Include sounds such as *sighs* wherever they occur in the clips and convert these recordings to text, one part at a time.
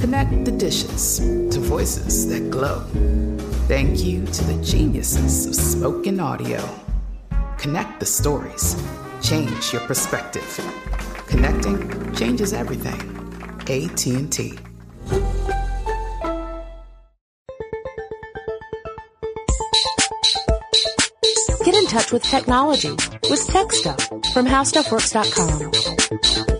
Connect the dishes to voices that glow. Thank you to the geniuses of spoken audio. Connect the stories. Change your perspective. Connecting changes everything. AT&T. Get in touch with technology with Tech Stuff from HowStuffWorks.com.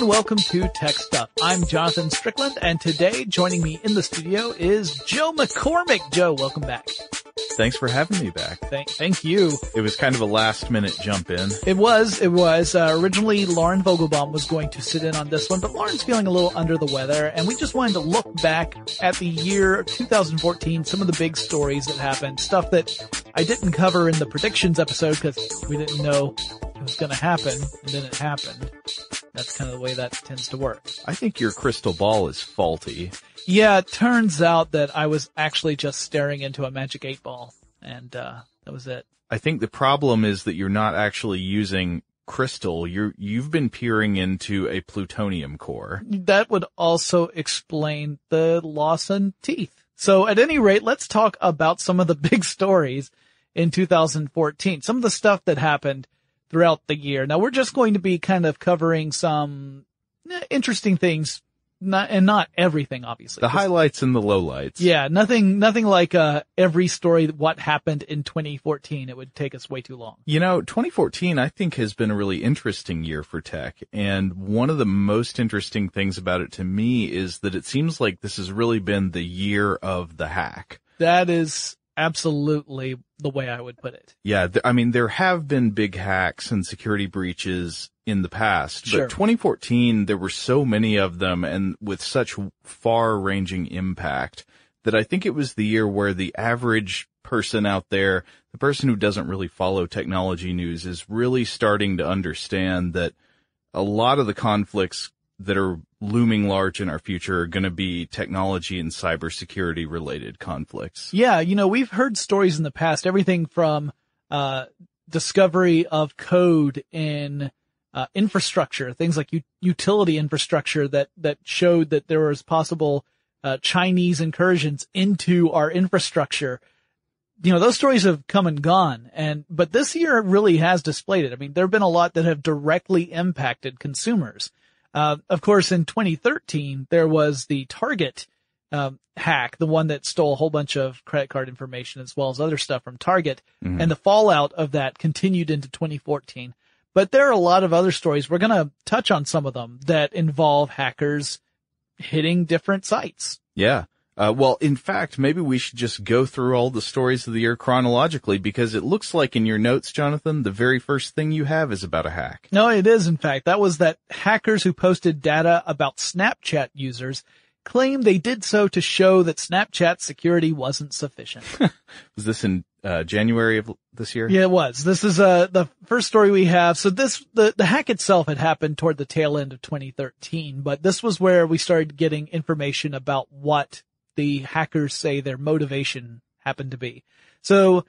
and welcome to Tech Stuff. I'm Jonathan Strickland and today joining me in the studio is Joe McCormick. Joe, welcome back. Thanks for having me back. Thank, thank you. It was kind of a last minute jump in. It was, it was, uh, originally Lauren Vogelbaum was going to sit in on this one, but Lauren's feeling a little under the weather and we just wanted to look back at the year 2014, some of the big stories that happened, stuff that I didn't cover in the predictions episode because we didn't know it was going to happen and then it happened. That's kind of the way that tends to work. I think your crystal ball is faulty. Yeah, it turns out that I was actually just staring into a magic eight ball and, uh, that was it. I think the problem is that you're not actually using crystal. You're, you've been peering into a plutonium core. That would also explain the loss in teeth. So at any rate, let's talk about some of the *laughs* big stories in 2014. Some of the stuff that happened throughout the year. Now we're just going to be kind of covering some eh, interesting things, not, and not everything, obviously. The highlights and the lowlights. Yeah, nothing, nothing like, uh, every story, what happened in 2014. It would take us way too long. You know, 2014 I think has been a really interesting year for tech. And one of the most interesting things about it to me is that it seems like this has really been the year of the hack. That is absolutely the way I would put it. Yeah, th- I mean, there have been big hacks and security breaches in the past, Sure. but 2014, there were so many of them and with such far ranging impact that I think it was the year where the average person out there, the person who doesn't really follow technology news is really starting to understand that a lot of the conflicts that are looming large in our future are going to be technology and cybersecurity related conflicts. Yeah, you know, we've heard stories in the past, everything from, uh, discovery of code in, uh, infrastructure, things like u- utility infrastructure that, that showed that there was possible, uh, Chinese incursions into our infrastructure. You know, those stories have come and gone and, but this year really has displayed it. I mean, there have been a lot that have directly impacted consumers. Uh, of course, in 2013, there was the Target, um, hack, the one that stole a whole bunch of credit card information as well as other stuff from Target. Mhm. And the fallout of that continued into 2014. But there are a lot of other stories. We're going to touch on some of them that involve hackers hitting different sites. Yeah. Uh, well, in fact, maybe we should just go through all the stories of the year chronologically because it looks like in your notes, Jonathan, the very first thing you have is about a hack. No, it is in fact. That was that hackers who posted data about Snapchat users claimed they did so to show that Snapchat security wasn't sufficient. *laughs* Was this in uh, January of this year? Yeah, it was. This is uh the first story we have. So this the the hack itself had happened toward the tail end of 2013, but this was where we started getting information about what the hackers say their motivation happened to be. So,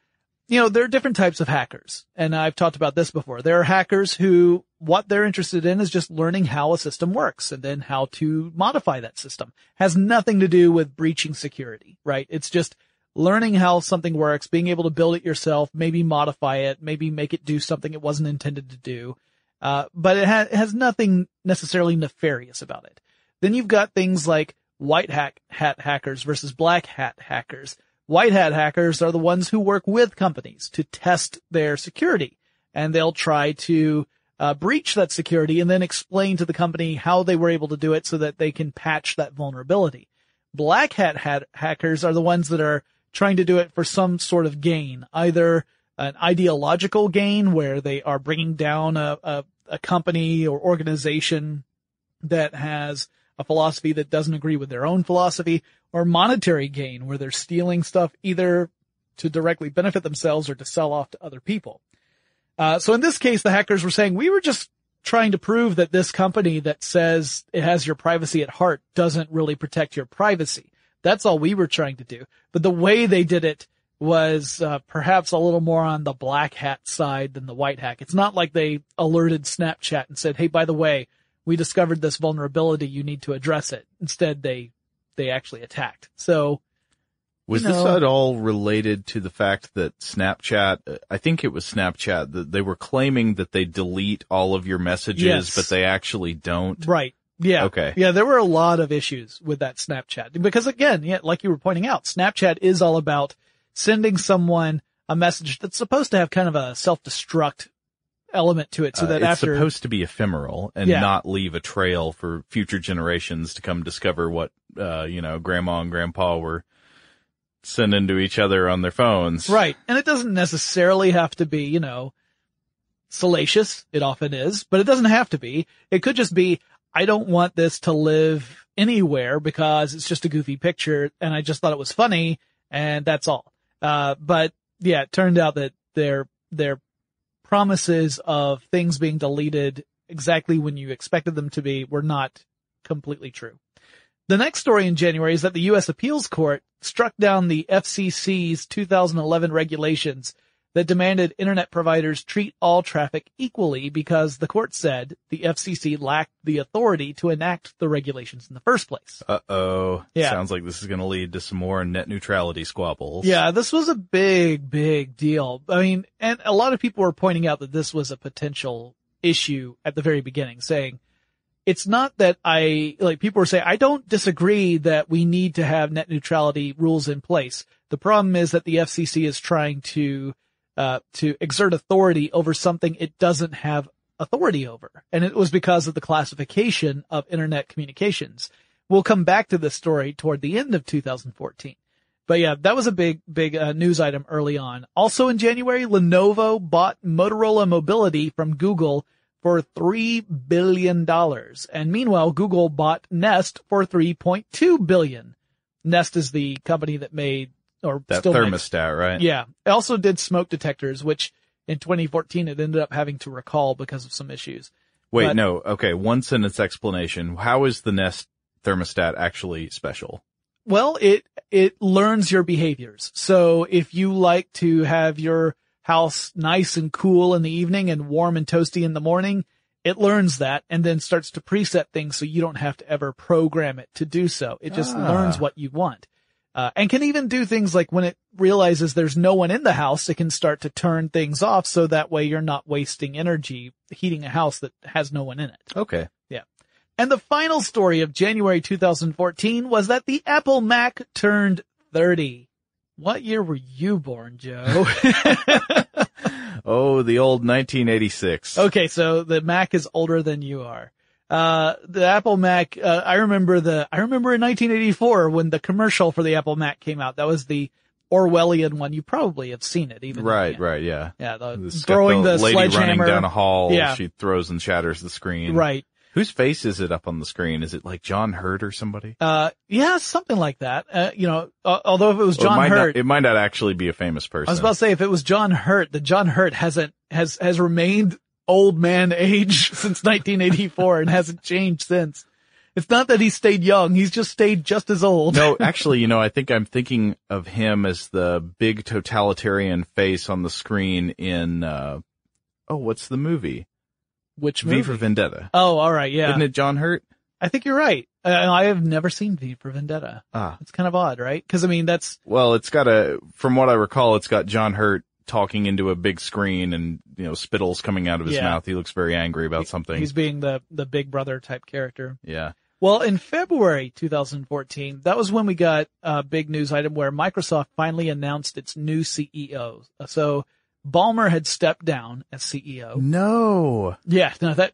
you know, there are different types of hackers, and I've talked about this before. There are hackers who what they're interested in is just learning how a system works and then how to modify that system. Has nothing to do with breaching security, right? It's just learning how something works, being able to build it yourself, maybe modify it, maybe make it do something it wasn't intended to do. Uh, but it, ha- it has nothing necessarily nefarious about it. Then you've got things like white hack- hat hackers versus black hat hackers. White hat hackers are the ones who work with companies to test their security and they'll try to uh, breach that security and then explain to the company how they were able to do it so that they can patch that vulnerability. Black hat, hat hackers are the ones that are trying to do it for some sort of gain, either an ideological gain where they are bringing down a, a, a company or organization that has a philosophy that doesn't agree with their own philosophy, or monetary gain where they're stealing stuff either to directly benefit themselves or to sell off to other people. Uh, so in this case, the hackers were saying we were just trying to prove that this company that says it has your privacy at heart doesn't really protect your privacy. That's all we were trying to do. But the way they did it was uh, perhaps a little more on the black hat side than the white hat. It's not like they alerted Snapchat and said, "Hey, by the way, we discovered this vulnerability. You need to address it." Instead, they they actually attacked. So Was you this at all related to the fact that Snapchat, I think it was Snapchat, that they were claiming that they delete all of your messages, Yes. but they actually don't? Right. Yeah. Okay. Yeah, there were a lot of issues with that Snapchat because again, yeah, like you were pointing out, Snapchat is all about sending someone a message that's supposed to have kind of a self-destruct element to it so Uh, that it's after supposed to be ephemeral and Yeah. not leave a trail for future generations to come discover what, uh, you know, grandma and grandpa were sending to each other on their phones. Right. And it doesn't necessarily have to be, you know, salacious. It often is, but it doesn't have to be. It could just be, I don't want this to live anywhere because it's just a goofy picture and I just thought it was funny and that's all. Uh, but yeah, it turned out that their, their promises of things being deleted exactly when you expected them to be were not completely true. The next story in January is that the U.S. Appeals Court struck down the FCC's 2011 regulations that demanded internet providers treat all traffic equally because the court said the FCC lacked the authority to enact the regulations in the first place. Uh oh. Yeah. Sounds like this is going to lead to some more net neutrality squabbles. Yeah, this was a big, big deal. I mean, and a lot of people were pointing out that this was a potential issue at the very beginning, saying, it's not that I, like people were saying, I don't disagree that we need to have net neutrality rules in place. The problem is that the FCC is trying to, uh, to exert authority over something it doesn't have authority over. And it was because of the classification of internet communications. We'll come back to this story toward the end of 2014. But yeah, that was a big, big uh, news item early on. Also in January, Lenovo bought Motorola Mobility from Google for $3 billion. And meanwhile, Google bought Nest for 3.2 billion. Nest is the company that made, or That still makes- thermostat, right? yeah. It also did smoke detectors, which in 2014 it ended up having to recall because of some issues. Wait, But- no. Okay. One sentence explanation. How is the Nest thermostat actually special? Well, it, it learns your behaviors. So if you like to have your house nice and cool in the evening and warm and toasty in the morning, it learns that and then starts to preset things so you don't have to ever program it to do so. It just Ah. learns what you want. Uh, and can even do things like when it realizes there's no one in the house, it can start to turn things off so that way you're not wasting energy heating a house that has no one in it. Okay. Yeah. And the final story of January 2014 was that the Apple Mac turned 30. What year were you born, Joe? *laughs* Oh, the old 1986. okay, so the Mac is older than you are. Uh, the Apple Mac, uh, I remember the, I remember in 1984 when the commercial for the Apple Mac came out. That was the Orwellian one. You probably have seen it even. Right, yeah. right, yeah. Yeah, the, throwing the, lady running sledgehammer. down a hall. Yeah. She throws and shatters the screen. Right. Whose face is it up on the screen? Is it like John Hurt or somebody? Uh, yeah, something like that. Uh, you know, uh, although if it was it John might Hurt, Not, it might not actually be a famous person. I was about to say if it was John Hurt, the John Hurt hasn't has has remained old man *laughs* age since 1984 and hasn't changed since. It's not that he stayed young; he's just stayed just as old. no, *laughs* actually, you know, I think I'm thinking of him as the big totalitarian face on the screen in, uh, oh, what's the movie? Which V movie? for Vendetta. oh, all right, yeah. Isn't it John Hurt? I think you're right. Uh, I have never seen V for Vendetta. Ah, It's kind of odd, right? Because I mean, that's well, it's got a, from what I recall, it's got John Hurt talking into a big screen and, you know, spittles coming out of his Yeah. mouth. He looks very angry about something. he's being the the Big Brother type character. yeah. Well, in February 2014, that was when we got a big news item where Microsoft finally announced its new CEO. So Ballmer had stepped down as CEO. No. Yeah, no, that,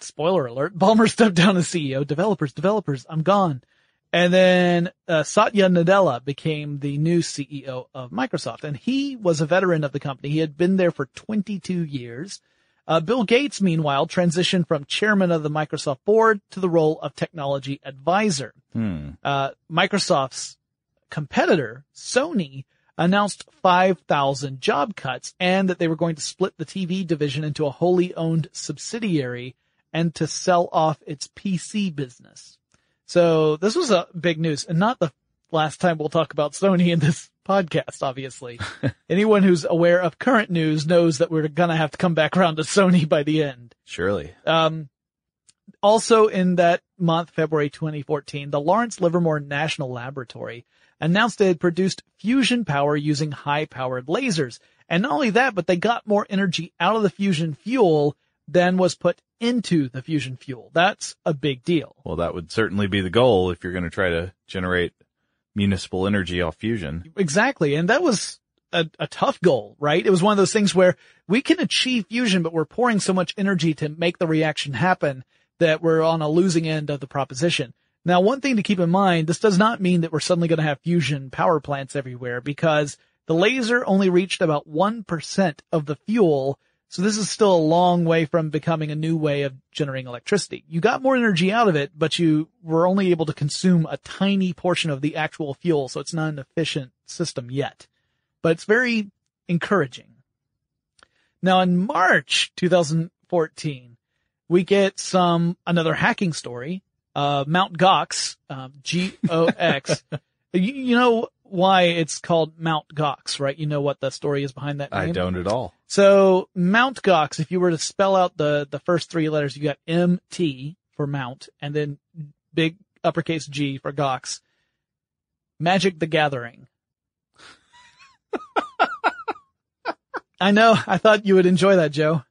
spoiler alert, Ballmer *laughs* stepped down as CEO. Developers, developers, I'm gone. And then uh, Satya Nadella became the new CEO of Microsoft, and he was a veteran of the company. He had been there for 22 years. Uh, Bill Gates, meanwhile, transitioned from chairman of the Microsoft board to the role of technology advisor. Hmm. Uh, Microsoft's competitor, Sony, announced 5,000 job cuts and that they were going to split the TV division into a wholly owned subsidiary and to sell off its PC business. So this was a big news and not the last time we'll talk about Sony in this podcast, obviously. *laughs* Anyone who's aware of current news knows that we're gonna have to come back around to Sony by the end. Surely. Um, also in that month, February 2014, the Lawrence Livermore National Laboratory announced they had produced fusion power using high powered lasers. And not only that, but they got more energy out of the fusion fuel than was put into the fusion fuel. That's a big deal. Well, that would certainly be the goal if you're going to try to generate municipal energy off fusion. Exactly. And that was a, a tough goal, right? It was one of those things where we can achieve fusion, but we're pouring so much energy to make the reaction happen that we're on a losing end of the proposition. Now, one thing to keep in mind, this does not mean that we're suddenly going to have fusion power plants everywhere because the laser only reached about 1% of the fuel. So this is still a long way from becoming a new way of generating electricity. You got more energy out of it, but you were only able to consume a tiny portion of the actual fuel. So it's not an efficient system yet, but it's very encouraging. Now in March 2014, we get some, another hacking story, uh, Mount Gox, um, G-O-X. *laughs* you, you know why it's called Mount Gox, right? You know what the story is behind that name? I don't at all. So Mount Gox, if you were to spell out the, the first three letters, you got MT for Mount and then big uppercase G for Gox. Magic the Gathering. *laughs* I know. I thought you would enjoy that, Joe.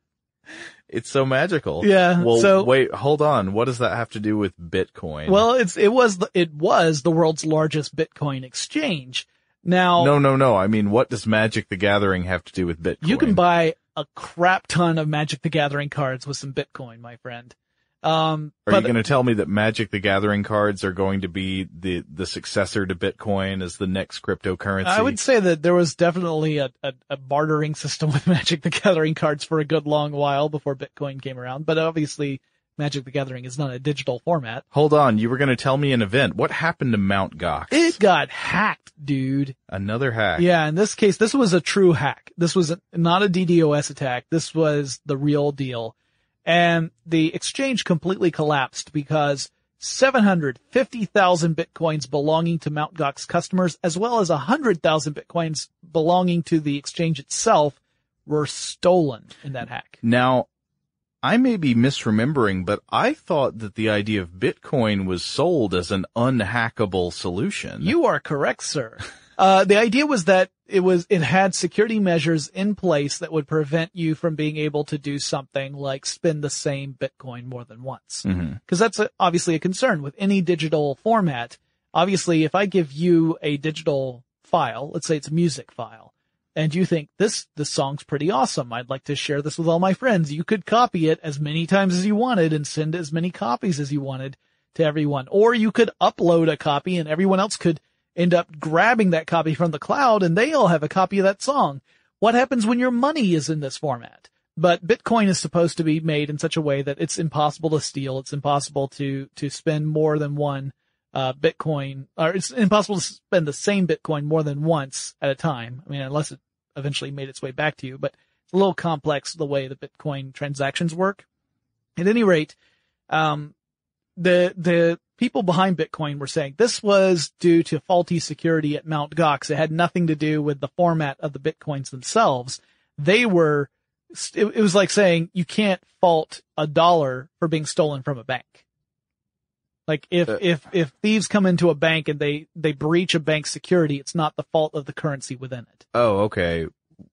It's so magical. Yeah, Well, so- wait, hold on. What does that have to do with Bitcoin? Well, it's, it was, the, it was the world's largest Bitcoin exchange. Now, no, no, no. I mean, what does Magic the Gathering have to do with Bitcoin? you can buy a crap ton of Magic the Gathering cards with some Bitcoin, my friend. Um, Are but you going to tell me that Magic the Gathering cards are going to be the the successor to Bitcoin as the next cryptocurrency? I would say that there was definitely a, a, a bartering system *laughs* with Magic the Gathering cards for a good long while before Bitcoin came around, but obviously Magic the Gathering is not a digital format. Hold on. You were going to tell me an event. What happened to Mount Gox? It got hacked, dude. Another hack. Yeah, in this case, this was a true hack. This was a, not a DDoS attack. This was the real deal. And the exchange completely collapsed because 750,000 bitcoins belonging to Mt. Gox customers as well as 100,000 bitcoins belonging to the exchange itself were stolen in that hack. Now, I may be misremembering, but I thought that the idea of Bitcoin was sold as an unhackable solution. You are correct, sir. *laughs* Uh, the idea was that it was, it had security measures in place that would prevent you from being able to do something like spend the same Bitcoin more than once. Mhm. Cause that's a, obviously a concern with any digital format. Obviously, if I give you a digital file, let's say it's a music file, and you think this, this song's pretty awesome. I'd like to share this with all my friends. You could copy it as many times as you wanted and send as many copies as you wanted to everyone. Or you could upload a copy and everyone else could end up grabbing that copy from the cloud and they all have a copy of that song. What happens when your money is in this format? But Bitcoin is supposed to be made in such a way that it's impossible to steal. It's impossible to, to spend more than one, uh, Bitcoin, or it's impossible to spend the same Bitcoin more than once at a time. I mean, unless it eventually made its way back to you, but it's a little complex the way the Bitcoin transactions work. At any rate, um, the, the people behind Bitcoin were saying this was due to faulty security at Mount Gox. It had nothing to do with the format of the Bitcoins themselves. They were, it, it was like saying you can't fault a dollar for being stolen from a bank. Like if, Uh, if, if thieves come into a bank and they, they breach a bank's security, it's not the fault of the currency within it. Oh, okay.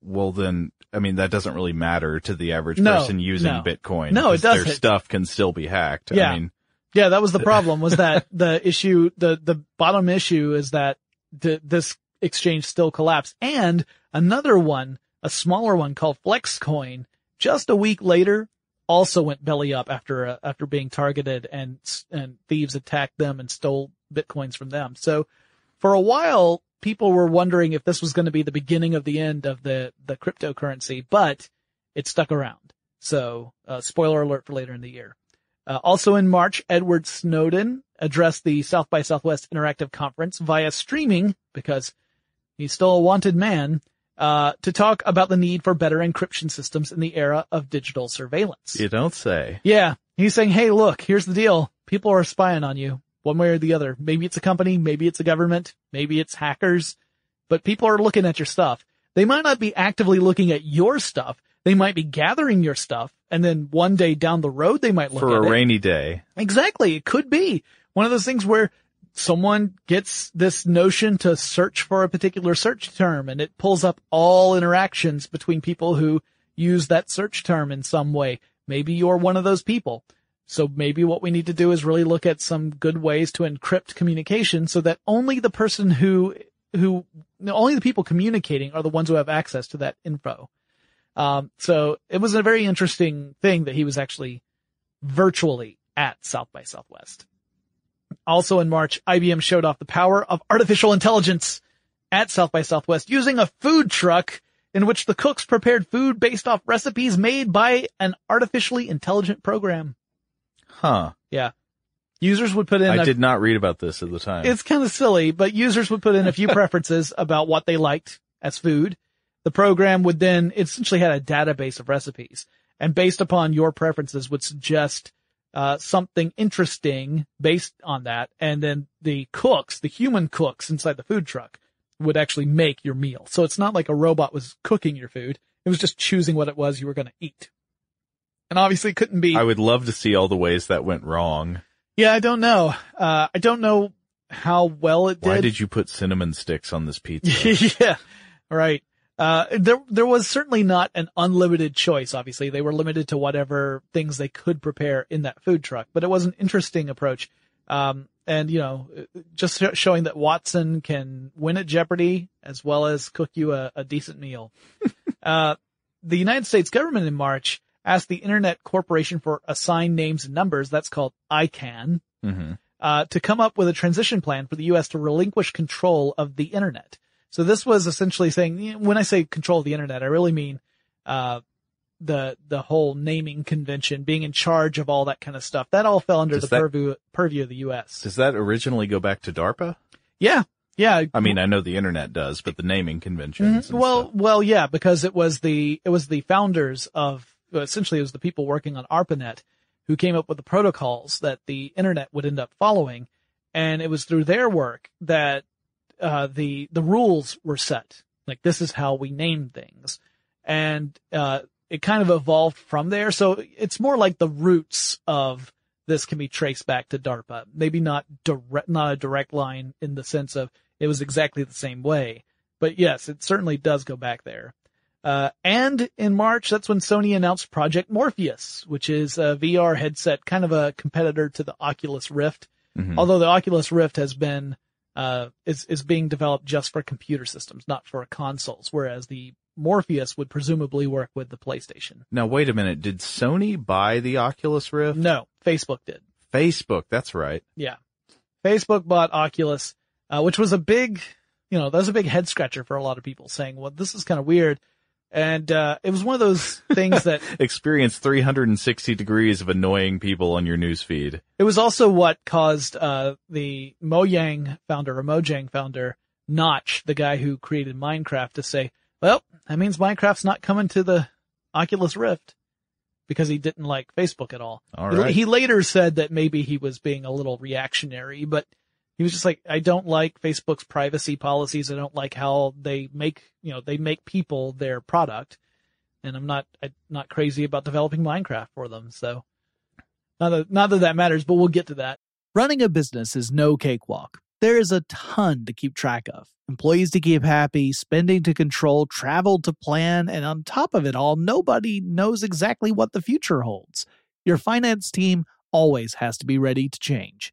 Well then, I mean, that doesn't really matter to the average No, person using no. Bitcoin. No, it doesn't. Their stuff can still be hacked. Yeah. I mean, Yeah, that was the *laughs* problem was that the issue, the, the bottom issue is that the, this exchange still collapsed. And another one, a smaller one called Flexcoin, just a week later, also went belly up after, uh, after being targeted and, and thieves attacked them and stole bitcoins from them. So for a while, people were wondering if this was going to be the beginning of the end of the, the cryptocurrency, but it stuck around. So, uh, spoiler alert for later in the year. Uh, also in March, Edward Snowden addressed the South by Southwest Interactive Conference via streaming because he's still a wanted man, uh, to talk about the need for better encryption systems in the era of digital surveillance. you don't say. Yeah. He's saying, hey, look, here's the deal. People are spying on you one way or the other. Maybe it's a company, maybe it's a government, maybe it's hackers, but people are looking at your stuff. They might not be actively looking at your stuff. They might be gathering your stuff and then one day down the road they might look For at a it. rainy day. Exactly. It could be one of those things where someone gets this notion to search for a particular search term and it pulls up all interactions between people who use that search term in some way. Maybe you're one of those people. So maybe what we need to do is really look at some good ways to encrypt communication so that only the person who, who, only the people communicating are the ones who have access to that info. Um, so it was a very interesting thing that he was actually virtually at South by Southwest. Also in March, IBM showed off the power of artificial intelligence at South by Southwest using a food truck in which the cooks prepared food based off recipes made by an artificially intelligent program. Huh. Yeah. Users would put in I a- did not read about this at the time. it's kind of silly, but users would put in a few *laughs* preferences about what they liked as food. The program would then it essentially had a database of recipes and based upon your preferences would suggest uh, something interesting based on that. And then the cooks, the human cooks inside the food truck would actually make your meal. So it's not like a robot was cooking your food. It was just choosing what it was you were going to eat. And obviously it couldn't be. I would love to see all the ways that went wrong. yeah, I don't know. Uh, I don't know how well it did. Why did you put cinnamon sticks on this pizza? *laughs* yeah, right. Uh, there, there was certainly not an unlimited choice. Obviously, they were limited to whatever things they could prepare in that food truck, but it was an interesting approach. Um, and you know, just sh- showing that Watson can win at Jeopardy as well as cook you a, a decent meal. *laughs* uh, the United States government in March asked the Internet Corporation for Assigned Names and Numbers, that's called ICANN, hmm uh, to come up with a transition plan for the U.S. to relinquish control of the internet. So this was essentially saying, when I say control of the internet, I really mean, uh, the, the whole naming convention, being in charge of all that kind of stuff. That all fell under Does the that- purview, purview of the U.S. Does that originally go back to DARPA? Yeah. Yeah. I mean, I know the internet does, but the naming conventions. Mhm. Well, stuff. well, yeah, because it was the, it was the founders of, well, essentially it was the people working on ARPANET who came up with the protocols that the internet would end up following. And it was through their work that, uh, the, the rules were set. Like this is how we name things. And, uh, it kind of evolved from there. So it's more like the roots of this can be traced back to DARPA. Maybe not direct, not a direct line in the sense of it was exactly the same way, but yes, it certainly does go back there. Uh, and in March, that's when Sony announced Project Morpheus, which is a VR headset, kind of a competitor to the Oculus Rift. Mhm. Although the Oculus Rift has been, uh, is, is being developed just for computer systems, not for consoles, whereas the Morpheus would presumably work with the PlayStation. Now wait a minute. Did Sony buy the Oculus Rift? No, Facebook did. Facebook. That's right. Yeah. Facebook bought Oculus, uh, which was a big, you know, that was a big head scratcher for a lot of people saying, well, this is kind of weird. And, uh, it was one of those things that *laughs* Experience 360 degrees of annoying people on your newsfeed. it was also what caused, uh, the Mojang founder or Mojang founder, Notch, the guy who created Minecraft to say, well, that means Minecraft's not coming to the Oculus Rift because he didn't like Facebook at all. All He- He later said that maybe he was being a little reactionary, but he was just like, I don't like Facebook's privacy policies. I don't like how they make, you know, they make people their product. And I'm not, I'm not crazy about developing Minecraft for them. So not that, not that that matters, but we'll get to that. Running a business is no cakewalk. There is a ton to keep track of employees to keep happy, spending to control, travel to plan, and on top of it all, nobody knows exactly what the future holds. Your finance team always has to be ready to change.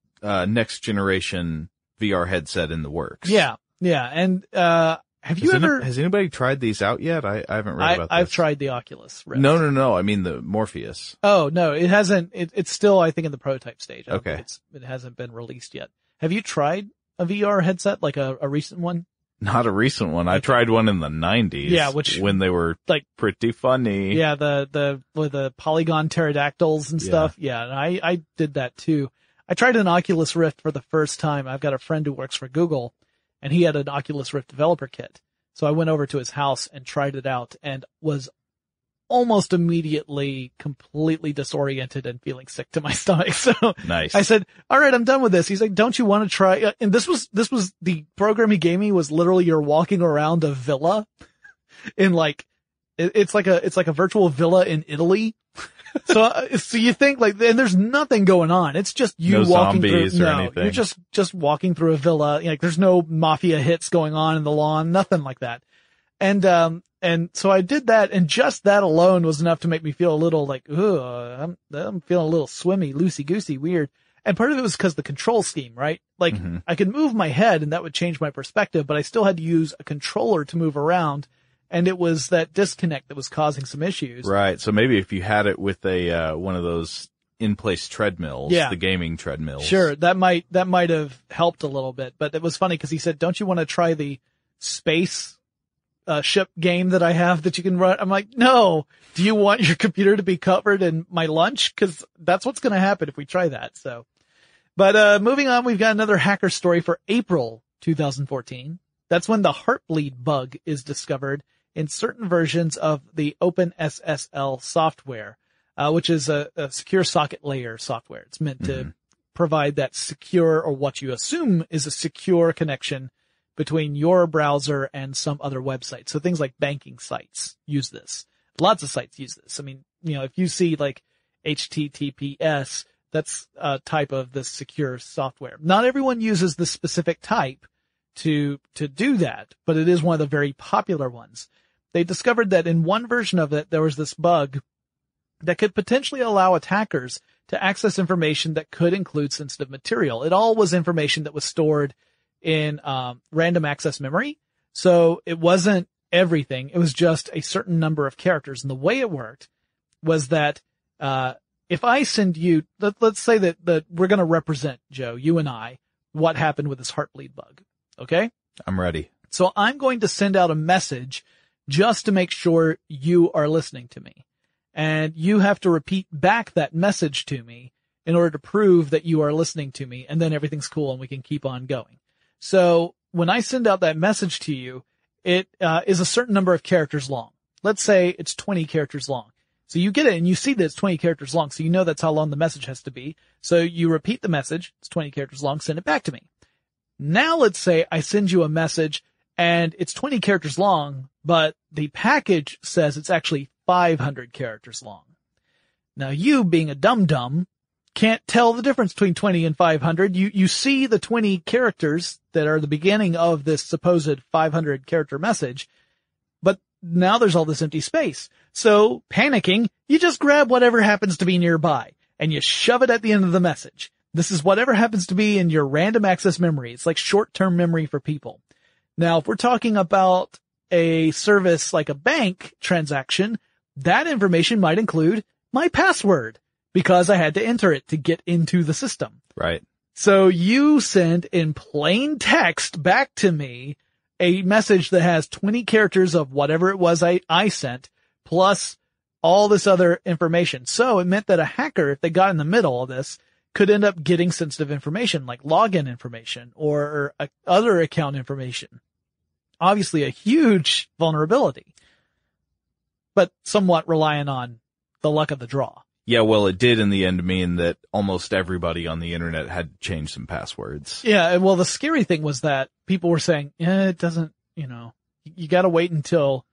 uh, next generation VR headset in the works. Yeah, yeah, and uh, Have you has, any- ever? has anybody tried these out yet? I, I haven't read I, about this. I've tried the Oculus. Rift. No, no, no. I mean the Morpheus. Oh no, it hasn't. It, it's still, I think, in the prototype stage. I Okay. It's, it hasn't been released yet. Have you tried a VR headset, like a, a recent one? Not a recent one. I tried one in the nineties. Yeah, which- when they were like- pretty funny. Yeah, the the with the polygon pterodactyls and Yeah. stuff. Yeah, and I I did that too. I tried an Oculus Rift for the first time. I've got a friend who works for Google, and he had an Oculus Rift developer kit. So I went over to his house and tried it out, and was almost immediately completely disoriented and feeling sick to my *laughs* stomach. So Nice. I said, all right, I'm done with this. He's like, don't you want to try? And this was, this was the program he gave me was literally you're walking around a villa in like, it's like a, it's like a virtual villa in Italy. So, uh, so you think like, and there's nothing going on. It's just you No walking zombies through, or no, anything. you're just, just walking through a villa. Like there's no mafia hits going on in the lawn, nothing like that. And, um, and so I did that and just that alone was enough to make me feel a little like, ugh, I'm, I'm feeling a little swimmy, loosey goosey, weird. And part of it was because the control scheme, right? Like Mhm. I could move my head and that would change my perspective, but I still had to use a controller to move around. And it was that disconnect that was causing some issues. Right. So maybe if you had it with a, uh, one of those in-place treadmills, Yeah. the gaming treadmills. Sure, that might that might have helped a little bit, but it was funny because he said, "Don't you want to try the space uh, ship game that I have that you can run?" I'm like, "No. Do you want your computer to be covered in my lunch? Because that's what's going to happen if we try that." So, but uh, moving on, we've got another hacker story for April 2014. That's when the Heartbleed bug is discovered in certain versions of the OpenSSL software, uh, which is a, a secure socket layer software. It's meant to provide that secure or what you assume is a secure connection between your browser and some other website. So things like banking sites use this. Lots of sites use this. I mean, you know, if you see like HTTPS, that's a type of this secure software. Not everyone uses the specific type to, to do that, but it is one of the very popular ones. They discovered that in one version of it, there was this bug that could potentially allow attackers to access information that could include sensitive material. It all was information that was stored in um, random access memory. So it wasn't everything. It was just a certain number of characters. And the way it worked was that, uh, if I send you, let, let's say that, that we're going to represent Joe, you and I, what happened with this heartbleed bug. Okay. I'm ready. So I'm going to send out a message just to make sure you are listening to me. And you have to repeat back that message to me in order to prove that you are listening to me and then everything's cool and we can keep on going. So when I send out that message to you, it uh, is a certain number of characters long. Let's say it's 20 characters long. So you get it and you see that it's 20 characters long. So you know that's how long the message has to be. So you repeat the message. It's 20 characters long. Send it back to me. Now let's say I send you a message and it's 20 characters long, but the package says it's actually 500 characters long. Now you being a dum dum can't tell the difference between 20 and 500. You, you see the 20 characters that are the beginning of this supposed 500 character message, but now there's all this empty space. So panicking, you just grab whatever happens to be nearby and you shove it at the end of the message. This is whatever happens to be in your random access memory. It's like short-term memory for people. Now, if we're talking about a service like a bank transaction, that information might include my password because I had to enter it to get into the system. Right. So you send in plain text back to me a message that has 20 characters of whatever it was I, I sent plus all this other information. So it meant that a hacker, if they got in the middle of this, could end up getting sensitive information like login information or uh, other account information. Obviously a huge vulnerability, but somewhat relying on the luck of the draw. Yeah, well, it did in the end mean that almost everybody on the internet had changed some passwords. Yeah, well, the scary thing was that people were saying, eh, it doesn't, you know, you gotta wait until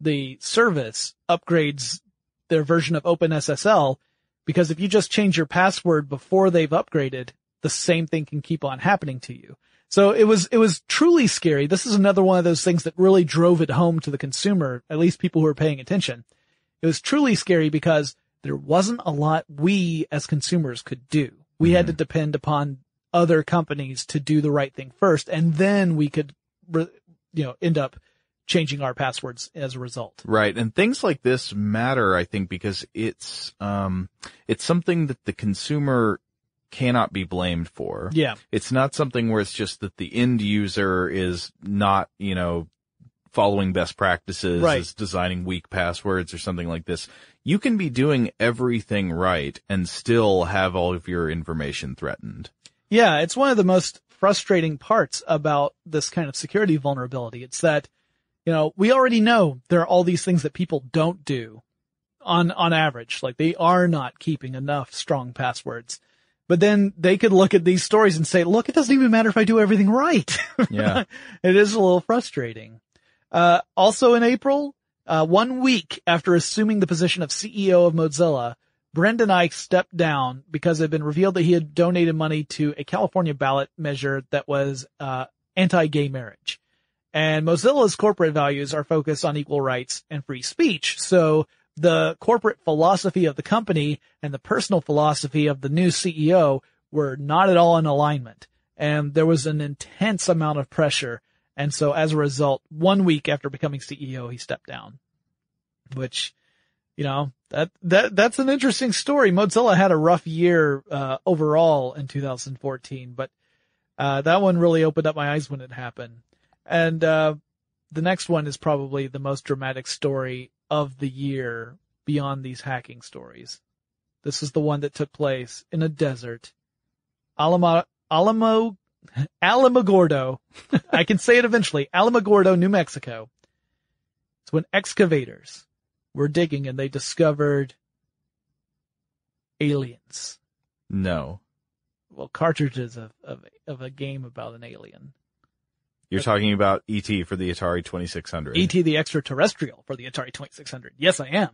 the service upgrades their version of OpenSSL, because if you just change your password before they've upgraded, the same thing can keep on happening to you. So it was, it was truly scary. This is another one of those things that really drove it home to the consumer, at least people who are paying attention. It was truly scary because there wasn't a lot we as consumers could do. We had mm-hmm. to depend upon other companies to do the right thing first, and then we could, you know, end up changing our passwords as a result. Right. And things like this matter, I think, because it's, um, it's something that the consumer cannot be blamed for. Yeah. It's not something where it's just that the end user is not, you know, following best practices, Right. is designing weak passwords or something like this. You can be doing everything right and still have all of your information threatened. Yeah, it's one of the most frustrating parts about this kind of security vulnerability. It's that, you know, we already know there are all these things that people don't do on, on average. Like they are not keeping enough strong passwords. But then they could look at these stories and say, look, it doesn't even matter if I do everything right. *laughs* Yeah. it is a little frustrating. Uh, also in April, uh, one week after assuming the position of CEO of Mozilla, Brendan Eich stepped down because it had been revealed that he had donated money to a California ballot measure that was, uh, anti-gay marriage. And Mozilla's corporate values are focused on equal rights and free speech. So the corporate philosophy of the company and the personal philosophy of the new CEO were not at all in alignment. And there was an intense amount of pressure. And so as a result, one week after becoming CEO, he stepped down, which, you know, that, that, that's an interesting story. Mozilla had a rough year, uh, overall in 2014, but, uh, that one really opened up my eyes when it happened. And, uh, the next one is probably the most dramatic story of the year beyond these hacking stories. This is the one that took place in a desert. Alamo, Alamo, Alamogordo. *laughs* I can say it eventually. Alamogordo, New Mexico. It's when excavators were digging and they discovered aliens. No. Well, cartridges of, of, of a game about an alien. You're talking about ET for the Atari 2600. ET the extraterrestrial for the Atari 2600. Yes, I am.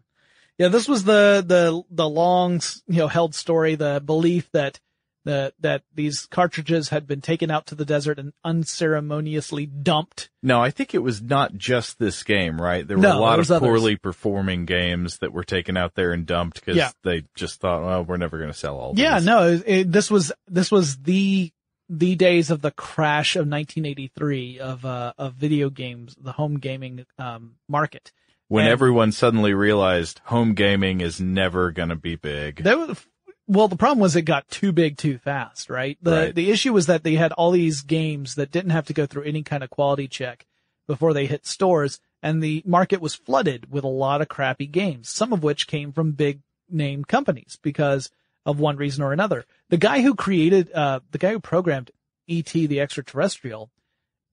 Yeah, this was the, the, the long, you know, held story, the belief that, the, that these cartridges had been taken out to the desert and unceremoniously dumped. No, I think it was not just this game, right? There were No, a lot of was others. poorly performing games that were taken out there and dumped because Yeah. they just thought, well, we're never going to sell all Yeah, these. Yeah, no, it- this was, this was the, the days of the crash of 1983 of, uh, of video games, the home gaming, um, market. When And- everyone suddenly realized home gaming is never going to be big. There was, well, the problem was it got too big too fast, right? The, Right. the issue was that they had all these games that didn't have to go through any kind of quality check before they hit stores and the market was flooded with a lot of crappy games, some of which came from big name companies because of one reason or another. The guy who created, uh, the guy who programmed E.T. the extraterrestrial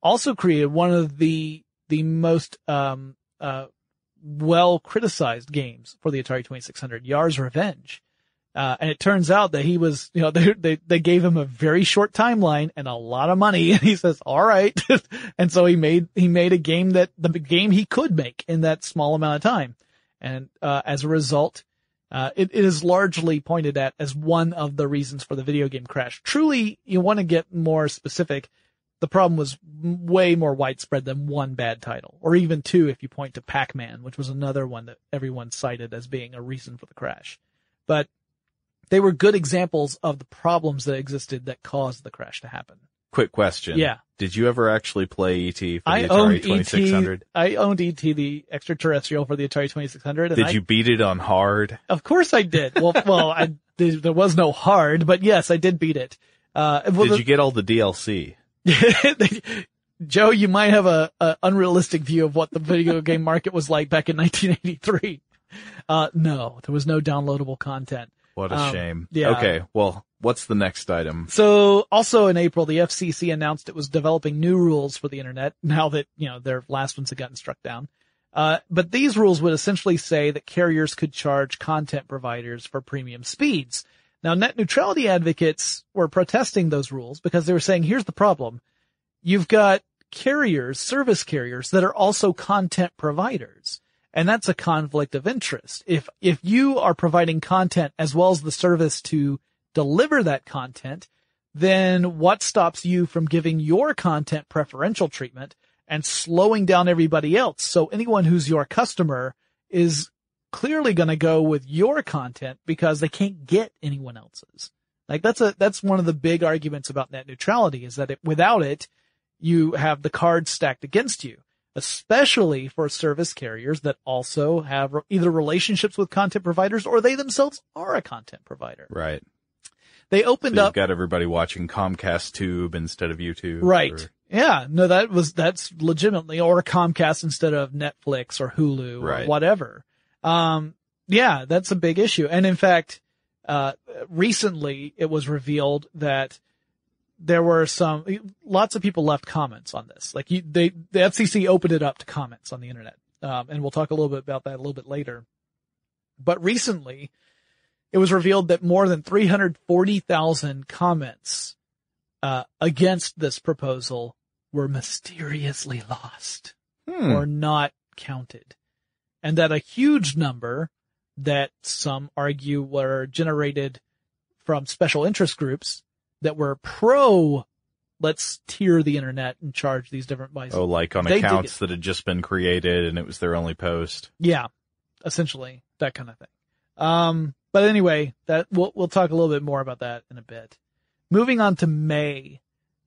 also created one of the, the most, um, uh, well criticized games for the Atari 2600, Yars' Revenge. Uh, and it turns out that he was, you know, *laughs* they, they, they gave him a very short timeline and a lot of money. *laughs* And he says, all right. *laughs* and so he made, he made a game that, the game he could make in that small amount of time. And, uh, as a result, uh, it, it is largely pointed at as one of the reasons for the video game crash. Truly, you want to get more specific. The problem was way more widespread than one bad title, or even two if you point to Pac-Man, which was another one that everyone cited as being a reason for the crash. But they were good examples of the problems that existed that caused the crash to happen. Quick question. Yeah. Did you ever actually play ET for the I Atari owned ET. 2600? I owned ET the extraterrestrial for the Atari 2600. And Did I, you beat it on hard? Of course I did. Well, *laughs* well, I there there was no hard, but yes, I did beat it. Uh, well, Did the- you get all the DLC? *laughs* Joe, you might have a, a unrealistic view of what the video *laughs* game market was like back in 1983. Uh, no, there was no downloadable content. What a Um, shame. yeah. Okay. Well, what's the next item? So also in April, the FCC announced it was developing new rules for the internet *laughs* now that, you know, their last ones had gotten struck down. Uh, but these rules would essentially say that carriers could charge content providers for premium speeds. Now net neutrality advocates were protesting those rules because they were saying, here's the problem. You've got carriers, service carriers that are also content providers. And that's a conflict of interest. If, if you are providing content as well as the service to deliver that content, then what stops you from giving your content preferential treatment and slowing down everybody else? So anyone who's your customer is clearly going to go with your content because they can't get anyone else's. Like that's a, that's one of the big arguments about net neutrality is that it, without it, you have the cards stacked against you. especially for service carriers that also have either relationships with content providers or they themselves are a content provider. Right. They So opened you've up got everybody watching Comcast Tube instead of YouTube. Right. or- Yeah. No, that was, that's legitimately, or Comcast instead of Netflix or Hulu or whatever. Um, yeah, that's a big issue. And in fact, uh, recently it was revealed that there were some, lots of people left comments on this. Like you, they, the FCC opened it up to comments on the internet. Um, and we'll talk a little bit about that a little bit later. But recently it was revealed that more than 340,000 comments uh, against this proposal were mysteriously lost Hmm. or not counted. And that a huge number that some argue were generated from special interest groups that were pro, let's tier the internet and charge these different buys. Oh, like on They accounts that had just been created and it was their only post. Yeah, essentially that kind of thing. Um, but anyway, that we'll we'll talk a little bit more about that in a bit. Moving on to May,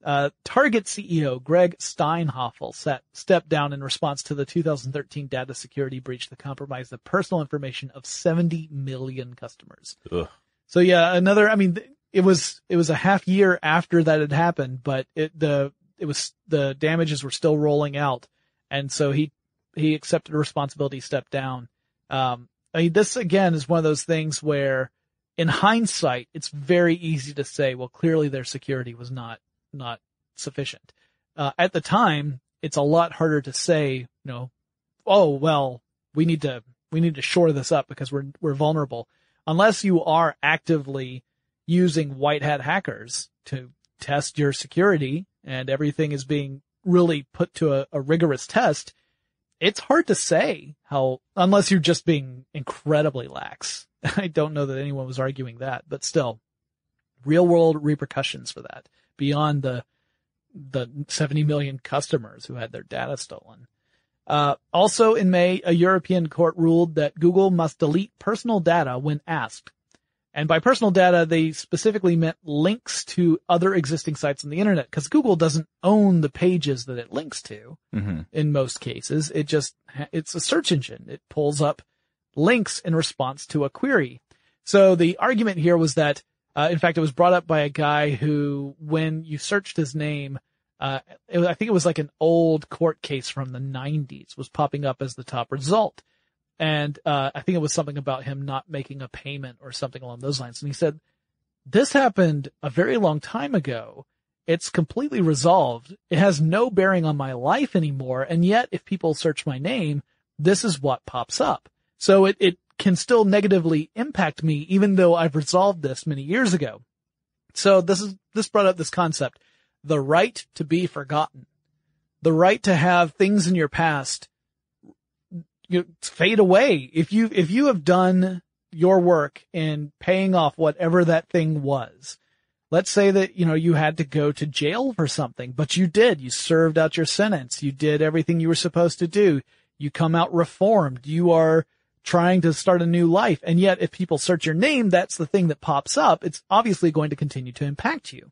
uh, Target CEO Gregg Steinhafel set, stepped down in response to the 2013 data security breach that compromised the personal information of 70 million customers. Ugh. So yeah, another. I mean, it was it was a half year after that had happened, but it the it was the damages were still rolling out, and so he he accepted responsibility, stepped down. Um, I mean, this again is one of those things where, in hindsight, it's very easy to say, well, clearly their security was not not sufficient. Uh, at the time, it's a lot harder to say, you know, oh well, we need to we need to shore this up because we're we're vulnerable unless you are actively using white hat hackers to test your security and everything is being really put to a, a rigorous test, it's hard to say how, unless you're just being incredibly lax. *laughs* I don't know that anyone was arguing that, but still, real world repercussions for that beyond the, the 70 million customers who had their data stolen. Uh, also in May, a European court ruled that Google must delete personal data when asked. And by personal data, they specifically meant links to other existing sites on the internet because Google doesn't own the pages that it links to hmm in most cases. It just, it's a search engine. It pulls up links in response to a query. So the argument here was that, uh, in fact, it was brought up by a guy who, when you searched his name, uh, it was, I think it was like an old court case from the 90s was popping up as the top result. And, uh, I think it was something about him not making a payment or something along those lines. And he said, this happened a very long time ago. It's completely resolved. It has no bearing on my life anymore. And yet, if people search my name, this is what pops up. So it, it can still negatively impact me, even though I've resolved this many years ago. So this is, this brought up this concept, the right to be forgotten, the right to have things in your past you fade away. If you, if you have done your work in paying off whatever that thing was, let's say that, you know, you had to go to jail for something, but you did. You served out your sentence. You did everything you were supposed to do. You come out reformed. You are trying to start a new life. And yet if people search your name, that's the thing that pops up. It's obviously going to continue to impact you.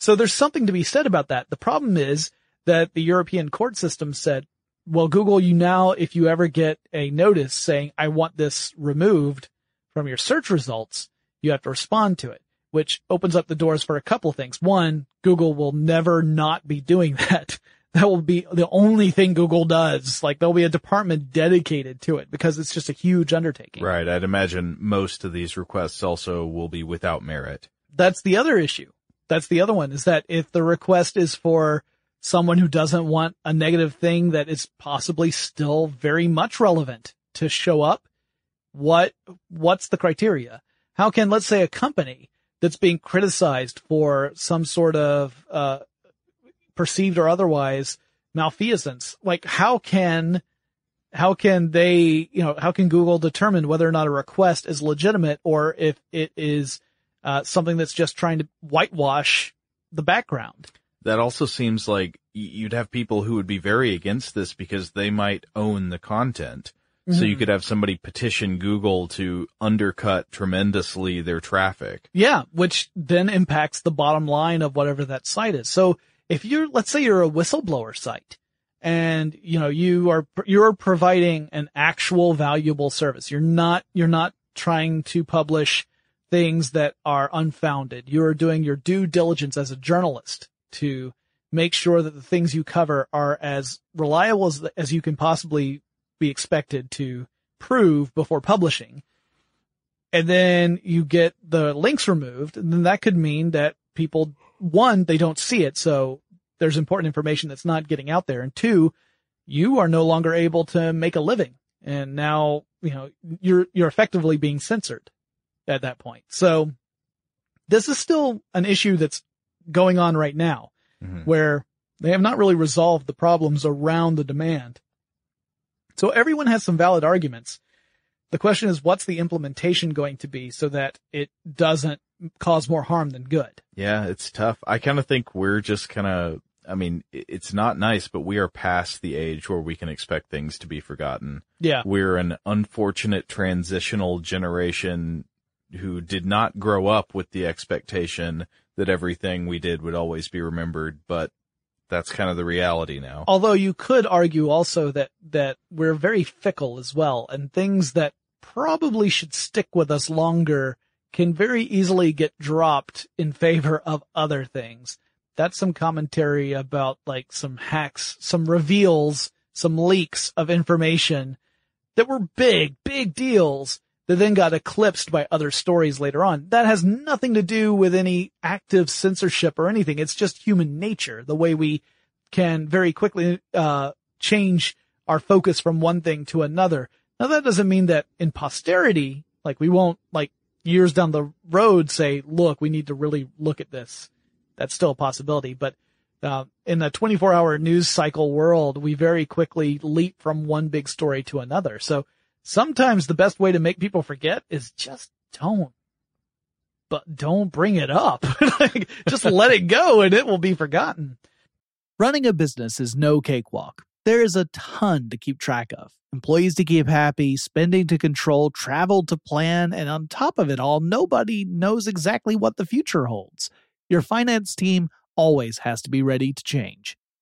So there's something to be said about that. The problem is that the European court system said, well, Google, you now, if you ever get a notice saying, I want this removed from your search results, you have to respond to it, which opens up the doors for a couple things. One, Google will never not be doing *laughs* that. That will be the only thing Google does. Like there'll be a department dedicated to it because it's just a huge undertaking. Right. I'd imagine most of these requests also will be without merit. That's the other issue. That's the other one is that if the request is for someone who doesn't want a negative thing that is possibly still very much relevant to show up, what, what's the criteria? How can, let's say a company that's being criticized for some sort of, uh, perceived or otherwise malfeasance, like how can, how can they, you know, how can Google determine whether or not a request is legitimate or if it is, uh, something that's just trying to whitewash the background? That also seems like you'd have people who would be very against this because they might own the content. So you Mhm. could have somebody petition Google to undercut tremendously their traffic. Yeah, which then impacts the bottom line of whatever that site is. So if you're, let's say you're a whistleblower site and you know you are you're providing an actual valuable service. You're not you're not trying to publish things that are unfounded. You are doing your due diligence as a journalist to make sure that the things you cover are as reliable as, as you can possibly be expected to prove before publishing. And then you get the links removed, and then that could mean that people, one, they don't see it, so there's important information that's not getting out there, and two, you are no longer able to make a living. And now, you know, you're, you're effectively being censored at that point. So this is still an issue that's going on right now mm-hmm. where they have not really resolved the problems around the demand. So everyone has some valid arguments. The question is, what's the implementation going to be so that it doesn't cause more harm than good? Yeah, it's tough. I kind of think we're just kind of, I mean, it's not nice, but we are past the age where we can expect things to be forgotten. Yeah. We're an unfortunate transitional generation who did not grow up with the expectation that everything we did would always be remembered, but that's kind of the reality now. Although you could argue also that, that we're very fickle as well and things that probably should stick with us longer can very easily get dropped in favor of other things. That's some commentary about like some hacks, some reveals, some leaks of information that were big, big deals that then got eclipsed by other stories later on. That has nothing to do with any active censorship or anything. It's just human nature, the way we can very quickly uh, change our focus from one thing to another. Now that doesn't mean that in posterity, like we won't like years down the road say, look, we need to really look at this. That's still a possibility, but uh, in the 24 hour news cycle world, we very quickly leap from one big story to another. So sometimes the best way to make people forget is just don't. But don't bring it up. *laughs* just let it go and it will be forgotten. Running a business is no cakewalk. There is a ton to keep track of. Employees to keep happy, spending to control, travel to plan, and on top of it all, nobody knows exactly what the future holds. Your finance team always has to be ready to change.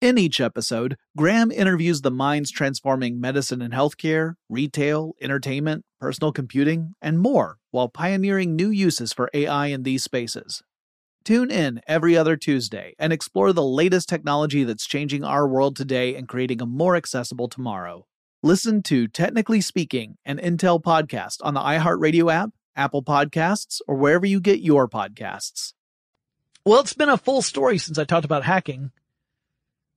In each episode, Graham interviews the minds transforming medicine and healthcare, retail, entertainment, personal computing, and more while pioneering new uses for AI in these spaces. Tune in every other Tuesday and explore the latest technology that's changing our world today and creating a more accessible tomorrow. Listen to Technically Speaking, an Intel podcast on the iHeartRadio app, Apple Podcasts, or wherever you get your podcasts. Well, it's been a full story since I talked about hacking.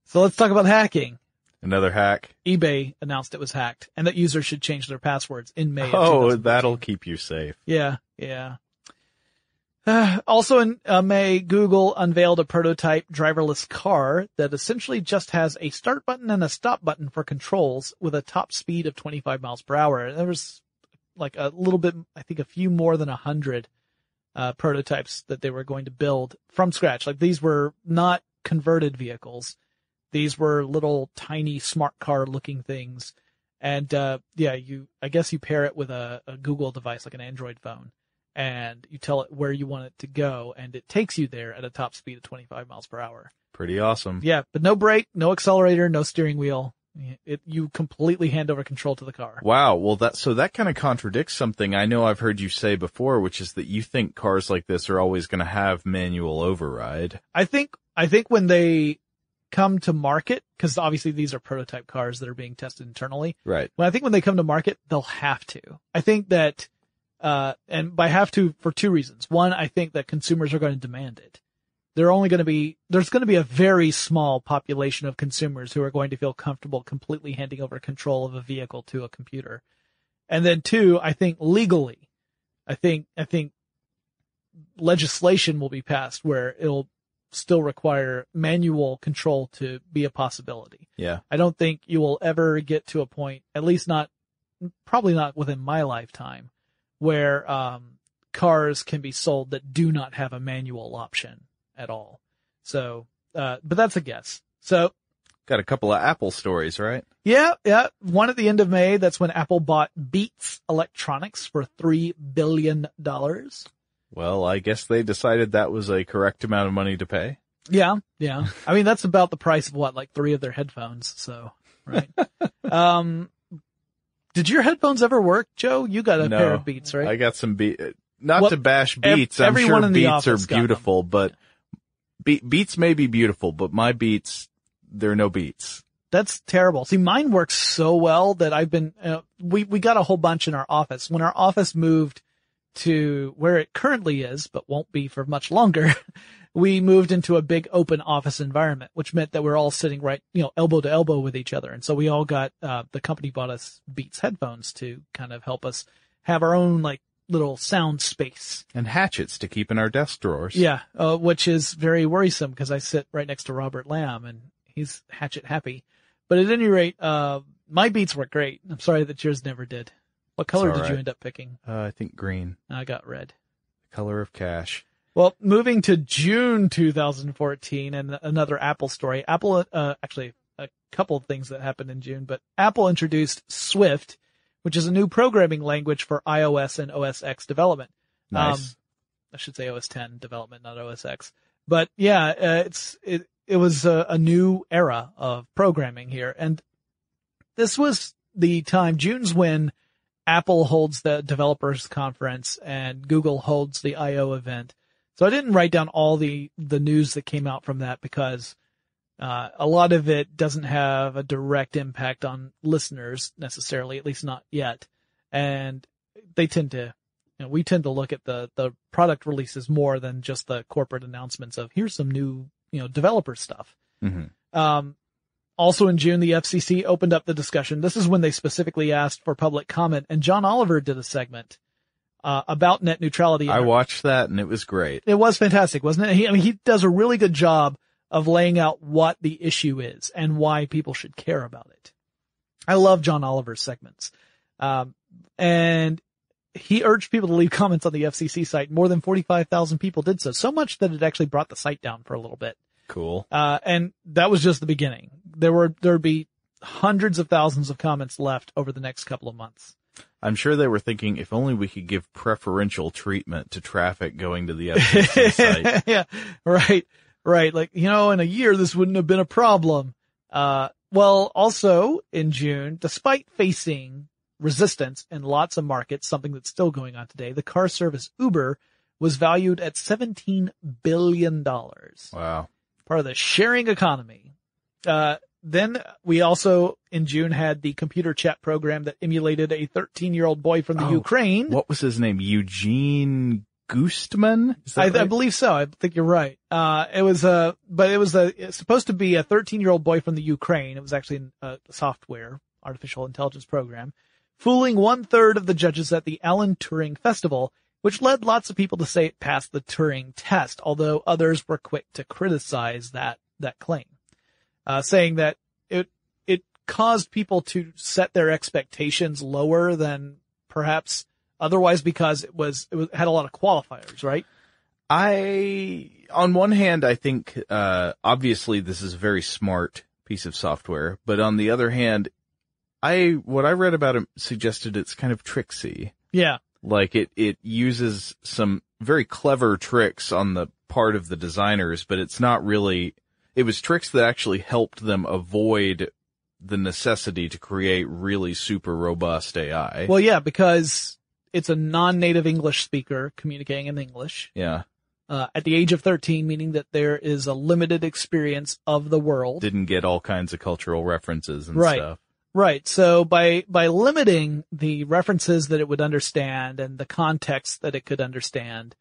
So let's talk about hacking. Another hack. eBay announced it was hacked and that users should change their passwords in May. Oh, that'll keep you safe. Yeah, yeah. Uh, *sighs* also in uh, May, Google unveiled a prototype driverless car that essentially just has a start button and a stop button for controls with a top speed of 25 miles per hour. There was like a little bit, I think a few more than a hundred, uh, prototypes that they were going to build from scratch. Like these were not converted vehicles. These were little tiny smart car looking things. And, uh, yeah, you, I guess you pair it with a, a Google device, like an Android phone and you tell it where you want it to go and it takes you there at a top speed of 25 miles per hour. Pretty awesome. Yeah, but no brake, no accelerator, no steering wheel. It, you completely hand over control to the car. Wow. Well, that, so that kind of contradicts something I know I've heard you say before, which is that you think cars like this are always going to have manual override. I think, I think when they come to market, cause obviously these are prototype cars that are being tested internally. Right. Well, I think when they come to market, they'll have to. I think that, uh, and by have to for two reasons. One, I think that consumers are going to demand it. They're only going to be, there's going to be a very small population of consumers who are going to feel comfortable completely handing over control of a vehicle to a computer. And then two, I think legally, I think, I think legislation will be passed where it'll still require manual control to be a possibility. Yeah. I don't think you will ever get to a point, at least not, probably not within my lifetime, where um, cars can be sold that do not have a manual option at all. So, uh, but that's a guess. So, Got a couple of Apple stories, right? yeah, yeah. One at the end of May, that's when Apple bought Beats Electronics for three billion dollars. Well, I guess they decided that was a correct amount of money to pay. Yeah, yeah. I mean, that's about the price of what, like three of their headphones. So, right. *laughs* um, did your headphones ever work, Joe? You got a no, pair of Beats, right? I got some Beats. Not Well, to bash ev- Beats. I'm everyone sure Beats are office got them. beautiful, but Be- Beats may be beautiful, but my Beats, there are no Beats. That's terrible. See, mine works so well that I've been, uh, we, we got a whole bunch in our office. When our office moved to where it currently is, but won't be for much longer, *laughs* we moved into a big open office environment, which meant that we're all sitting right, you know, elbow to elbow with each other. And so we all got, uh, the company bought us Beats headphones to kind of help us have our own like little sound space. And hatchets to keep in our desk drawers. Yeah, uh, which is very worrisome because I sit right next to Robert Lamb and he's hatchet happy. But at any rate, uh, my beats work great. I'm sorry that yours never did. What color did you end up picking? Uh, I think green. I got red. Color of cash. Well, moving to June 2014 and another Apple story. Apple, uh, actually a couple of things that happened in June, but Apple introduced Swift, which is a new programming language for iOS and OS X development. Nice. Um, I should say OS 10 development, not OS X. But yeah, uh, it's, it, it was a, a new era of programming here. And this was the time, June's when Apple holds the developers conference and Google holds the I.O. event. So I didn't write down all the, the news that came out from that because, uh, a lot of it doesn't have a direct impact on listeners necessarily, at least not yet. And they tend to, you know, we tend to look at the, the product releases more than just the corporate announcements of here's some new, you know, developer stuff. hmm Um, also in June, the FCC opened up the discussion. This is when they specifically asked for public comment and John Oliver did a segment, uh, about net neutrality. I watched that and it was great. It was fantastic, wasn't it? He, I mean, he does a really good job of laying out what the issue is and why people should care about it. I love John Oliver's segments. Um, and he urged people to leave comments on the FCC site. More than 45,000 people did so. So much that it actually brought the site down for a little bit. Cool. Uh, and that was just the beginning. There were, there'd be hundreds of thousands of comments left over the next couple of months. I'm sure they were thinking if only we could give preferential treatment to traffic going to the *laughs* FCC site. yeah, right, right. Like, you know, in a year, this wouldn't have been a problem. Uh, well, also in June, despite facing resistance in lots of markets, something that's still going on today, the car service Uber was valued at $17 billion. Wow. Part of the sharing economy. Uh, then we also in June had the computer chat program that emulated a 13 year old boy from the Oh, Ukraine. What was his name? Eugene Goostman? Is that I, I believe so. I think you're right. Uh, it was a, but it was a, supposed to be a 13 year old boy from the Ukraine. It was actually a software, artificial intelligence program, fooling one third of the judges at the Alan Turing Festival, which led lots of people to say it passed the Turing test, although others were quick to criticize that, that claim, uh, saying that it, it caused people to set their expectations lower than perhaps otherwise because it was, it was, had a lot of qualifiers, right? I, on one hand, I think, uh, obviously this is a very smart piece of software, but on the other hand, I, what I read about it suggested it's kind of tricksy. Yeah. Like it, it uses some very clever tricks on the part of the designers, but it's not really, it was tricks that actually helped them avoid the necessity to create really super robust AI. Well, yeah, because it's a non-native English speaker communicating in English yeah. uh, at the age of 13, meaning that there is a limited experience of the world. Didn't get all kinds of cultural references and Right. stuff. Right. So by by limiting the references that it would understand and the context that it could understand,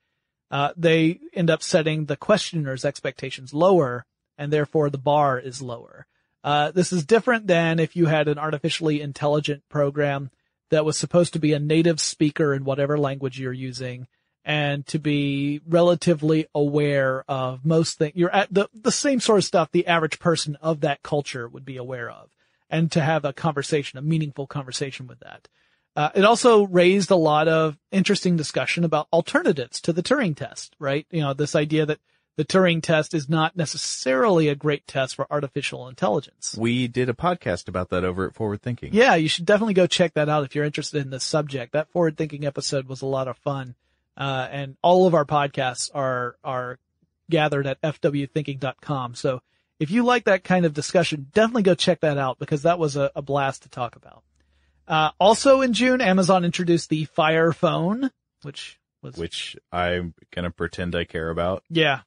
uh, they end up setting the questioner's expectations lower, and therefore the bar is lower. Uh, this is different than if you had an artificially intelligent program that was supposed to be a native speaker in whatever language you're using and to be relatively aware of most things. You're at the, the same sort of stuff the average person of that culture would be aware of and to have a conversation, a meaningful conversation with that. Uh, it also raised a lot of interesting discussion about alternatives to the Turing test, right? You know, this idea that the Turing test is not necessarily a great test for artificial intelligence. We did a podcast about that over at Forward Thinking. Yeah, you should definitely go check that out if you're interested in this subject. That forward thinking episode was a lot of fun. Uh, and all of our podcasts are, are gathered at fwthinking.com. So if you like that kind of discussion, definitely go check that out because that was a, a blast to talk about. Uh, also in June, Amazon introduced the Fire Phone, which was, Which I'm gonna pretend I care about. yeah.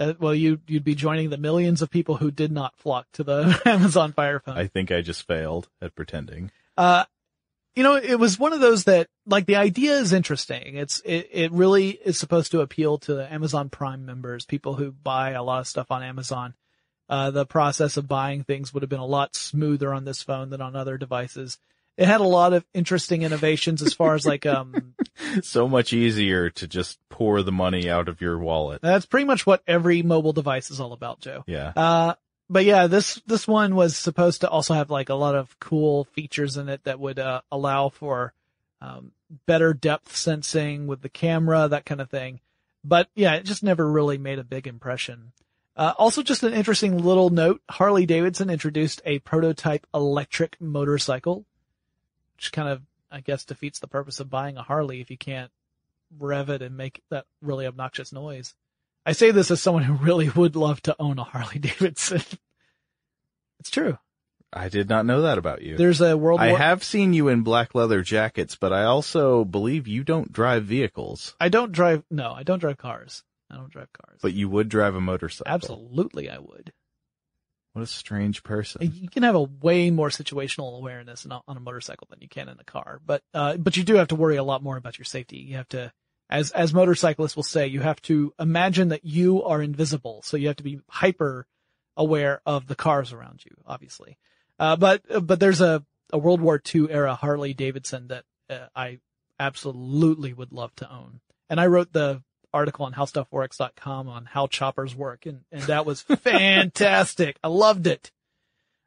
Uh, well, you, you'd be joining the millions of people who did not flock to the *laughs* Amazon Fire Phone. I think I just failed at pretending. Uh, you know, it was one of those that, like, the idea is interesting. It's, it, it really is supposed to appeal to the Amazon Prime members, people who buy a lot of stuff on Amazon. Uh, the process of buying things would have been a lot smoother on this phone than on other devices. It had a lot of interesting innovations as far as like, um, *laughs* So much easier to just pour the money out of your wallet. that's pretty much what every mobile device is all about, Joe. Yeah. Uh, but yeah, this, this one was supposed to also have like a lot of cool features in it that would, uh, allow for, um, better depth sensing with the camera, that kind of thing. But yeah, it just never really made a big impression. Uh, also just an interesting little note, Harley Davidson introduced a prototype electric motorcycle, which kind of, I guess, defeats the purpose of buying a Harley if you can't rev it and make that really obnoxious noise. I say this as someone who really would love to own a Harley *laughs* Davidson. it's true. I did not know that about you. There's a World I have seen you in black leather jackets, but I also believe you don't drive vehicles, I don't drive. No, I don't drive cars. I don't drive cars. but you would drive a motorcycle. Absolutely, I would. What a strange person. You can have a way more situational awareness on a, motorcycle than you can in a car, but uh, but you do have to worry a lot more about your safety. You have to, as as motorcyclists will say, you have to imagine that you are invisible, so you have to be hyper aware of the cars around you, obviously. Uh, but but there's a a World War II era Harley Davidson that uh, I absolutely would love to own, and I wrote the article on howstuffworks.com on how choppers work and, and that was *laughs* fantastic. I loved it.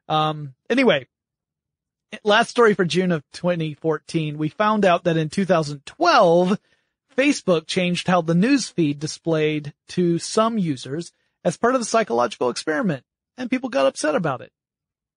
Um, anyway, last story for June of 2014. We found out that in 2012, Facebook changed how the news feed displayed to some users as part of a psychological experiment and people got upset about it.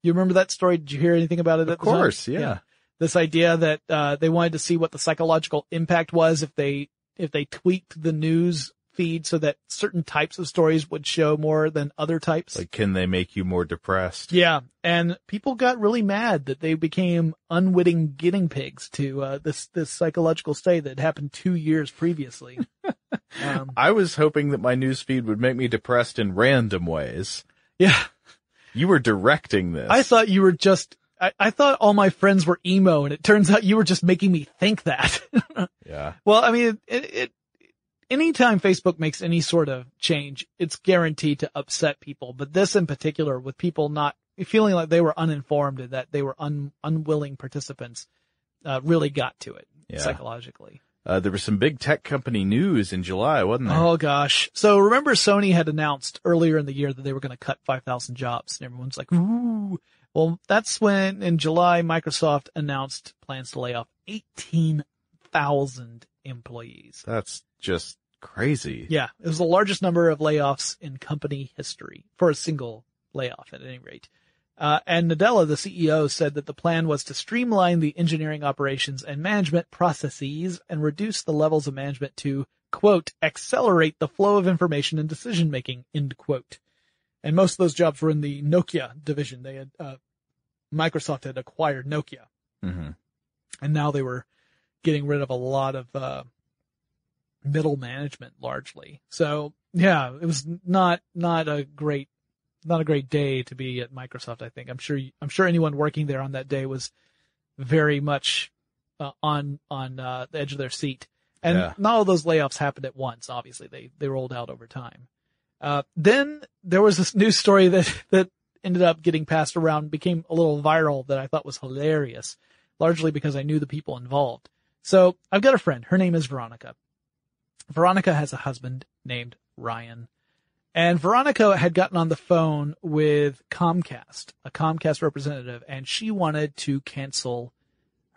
You remember that story? Did you hear anything about it? Of course, yeah. This idea that uh, they wanted to see what the psychological impact was if they if they tweaked the news feed so that certain types of stories would show more than other types. Like, can they make you more depressed? Yeah, and people got really mad that they became unwitting guinea pigs to uh, this this psychological state that happened two years previously. *laughs* um, I was hoping that my news feed would make me depressed in random ways. yeah, You were directing this. I thought you were just. I, I thought all my friends were emo, and it turns out you were just making me think that. *laughs* Yeah. well, I mean, it, it. Anytime Facebook makes any sort of change, it's guaranteed to upset people. But this in particular, with people not feeling like they were uninformed and that they were un, unwilling participants, uh, really got to it Yeah. psychologically. Uh, there was some big tech company news in July, wasn't there? Oh gosh. So remember Sony had announced earlier in the year that they were going to cut 5,000 jobs and everyone's like, ooh. Well, that's when in July Microsoft announced plans to lay off 18,000 employees. That's just crazy. Yeah. It was the largest number of layoffs in company history for a single layoff at any rate. Uh, and Nadella, the CEO, said that the plan was to streamline the engineering operations and management processes and reduce the levels of management to, quote, accelerate the flow of information and decision making, end quote. And most of those jobs were in the Nokia division. They had, uh, Microsoft had acquired Nokia hmm and now they were getting rid of a lot of, uh, middle management largely. So yeah, it was not, not a great, not a great day to be at Microsoft. I think I'm sure, I'm sure anyone working there on that day was very much uh, on, on, uh, the edge of their seat. And Yeah. not all those layoffs happened at once. Obviously they, they rolled out over time. Uh, then there was this news story that, that ended up getting passed around, became a little viral that I thought was hilarious, largely because I knew the people involved. So I've got a friend. Her name is Veronica. Veronica has a husband named Ryan. And Veronica had gotten on the phone with Comcast, a Comcast representative, and she wanted to cancel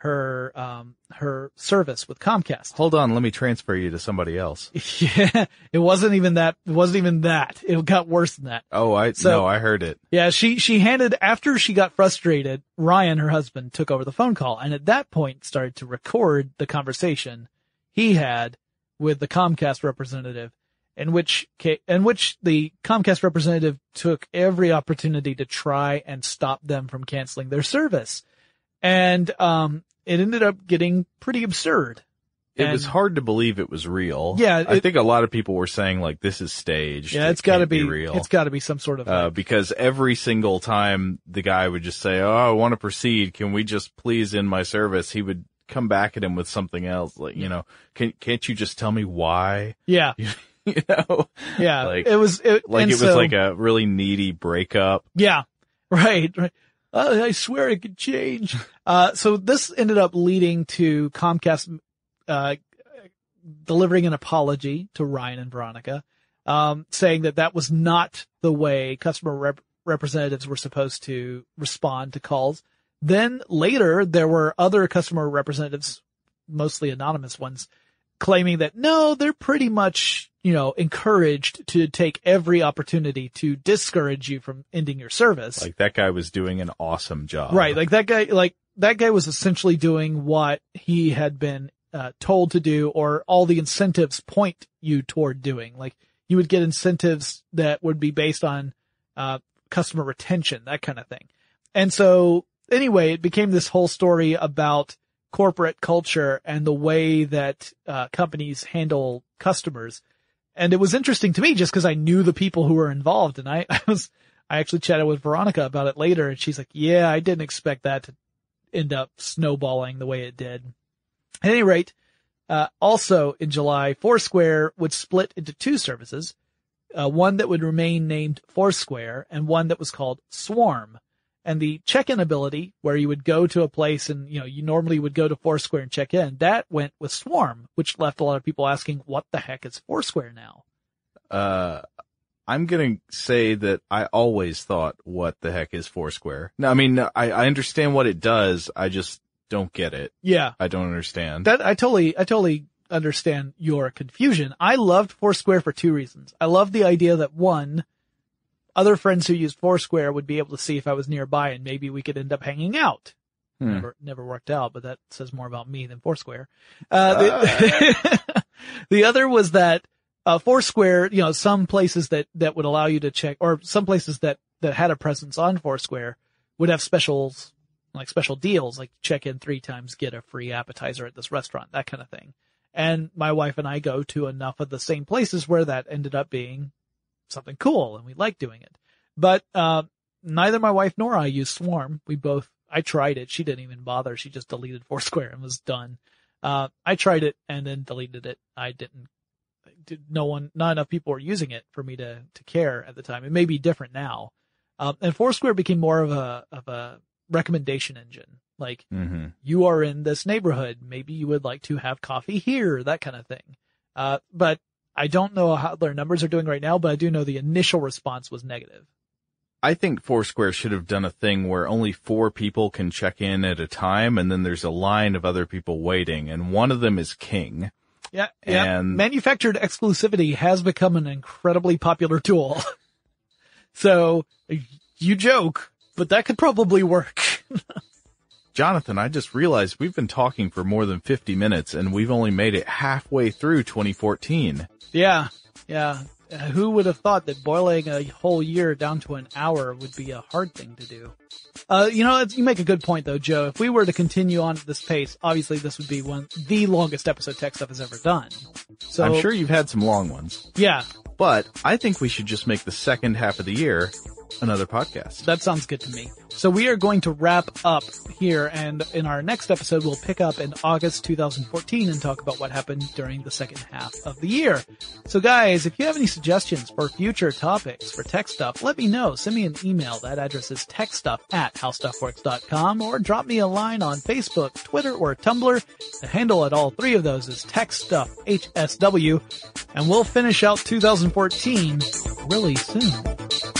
her, um, her service with Comcast. Hold on, let me transfer you to somebody else. *laughs* Yeah, it wasn't even that, it wasn't even that. It got worse than that. Oh, I So- no, I heard it. Yeah, she, she handed, after she got frustrated, Ryan, her husband, took over the phone call and at that point started to record the conversation he had with the Comcast representative in which, in which the Comcast representative took every opportunity to try and stop them from canceling their service. And, um, it ended up getting pretty absurd. It was hard to believe it was real. Yeah, I think a lot of people were saying like this is staged. Yeah, It it's gotta can't be, real. it's gotta be some sort of, uh, because every single time the guy would just say, "Oh, I want to proceed. Can we just please end my service?" He would come back at him with something else, like you know, can can't you just tell me why? yeah, *laughs* you know, yeah, like it was, it, like it was so- like a really needy breakup. Yeah, *laughs* right. right. Uh, I swear it could change. Uh, so this ended up leading to Comcast, uh, delivering an apology to Ryan and Veronica, um, saying that that was not the way customer rep- representatives were supposed to respond to calls. Then later there were other customer representatives, mostly anonymous ones, claiming that no, they're pretty much, you know, encouraged to take every opportunity to discourage you from ending your service. Like that guy was doing an awesome job. Right. Like that guy, like that guy was essentially doing what he had been uh, told to do or all the incentives point you toward doing. Like you would get incentives that would be based on, uh, customer retention, that kind of thing. And so anyway, it became this whole story about corporate culture and the way that, uh, companies handle customers. And it was interesting to me just because I knew the people who were involved and I, *laughs* I was, I actually chatted with Veronica about it later and she's like, yeah, I didn't expect that to end up snowballing the way it did. At any rate, uh, also in July, Foursquare would split into two services, uh, one that would remain named Foursquare and one that was called Swarm. And the check-in ability, where you would go to a place and, you know, you normally would go to Foursquare and check in, that went with Swarm, which left a lot of people asking, what the heck is Foursquare now? Uh, I'm gonna say that I always thought, what the heck is Foursquare? No, I mean, I, I understand what it does. I just don't get it. Yeah. I don't understand. That I totally, I totally understand your confusion. I loved Foursquare for two reasons. I loved the idea that one, other friends who used Foursquare would be able to see if I was nearby and maybe we could end up hanging out. Hmm. Never, never worked out, but that says more about me than Foursquare. Uh, the, *laughs* the other was that, uh, Foursquare, you know, some places that, that would allow you to check, or some places that, that had a presence on Foursquare would have specials, like special deals, like check in three times, get a free appetizer at this restaurant, that kind of thing. And my wife and I go to enough of the same places where that ended up being something cool and we like doing it. But, uh, neither my wife nor I use Swarm. We both, I tried it. She didn't even bother. She just deleted *laughs* Foursquare and was done. Uh, I tried it and then deleted it. I didn't, did, no one, not enough people were using it for me to, to care at the time. It may be different now. Um, and Foursquare became more of a, of a recommendation engine. Like, Mm-hmm. you are in this neighborhood. Maybe you would like to have coffee here, that kind of thing. Uh, but I don't know how their numbers are doing right now, but I do know the initial response was negative. I think Foursquare should have done a thing where only four people can check in at a time and then there's a line of other people waiting and one of them is king. Yeah, yeah. And- Manufactured exclusivity has become an incredibly popular tool. *laughs* so you joke, but that could probably work. *laughs* Jonathan, I just realized we've been talking for more than 50 minutes and we've only made it halfway through 2014. yeah, yeah. Uh, who would have thought that boiling a whole year down to an hour would be a hard thing to do? Uh, you know, you make a good point though, Joe. If we were to continue on at this pace, obviously this would be one, the longest episode Tech Stuff has ever done. So I'm sure you've had some long ones, yeah, but I think we should just make the second half of the year another podcast. That sounds good to me. So we are going to wrap up here and in our next episode we'll pick up in August 2014 and talk about what happened during the second half of the year. So guys, if you have any suggestions for future topics for tech stuff, let me know. Send me an email. That address is techstuff at howstuffworks.com or drop me a line on Facebook, Twitter, or Tumblr. The handle at all three of those is techstuff, HSW. and we'll finish out 2014 really soon.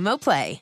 Play.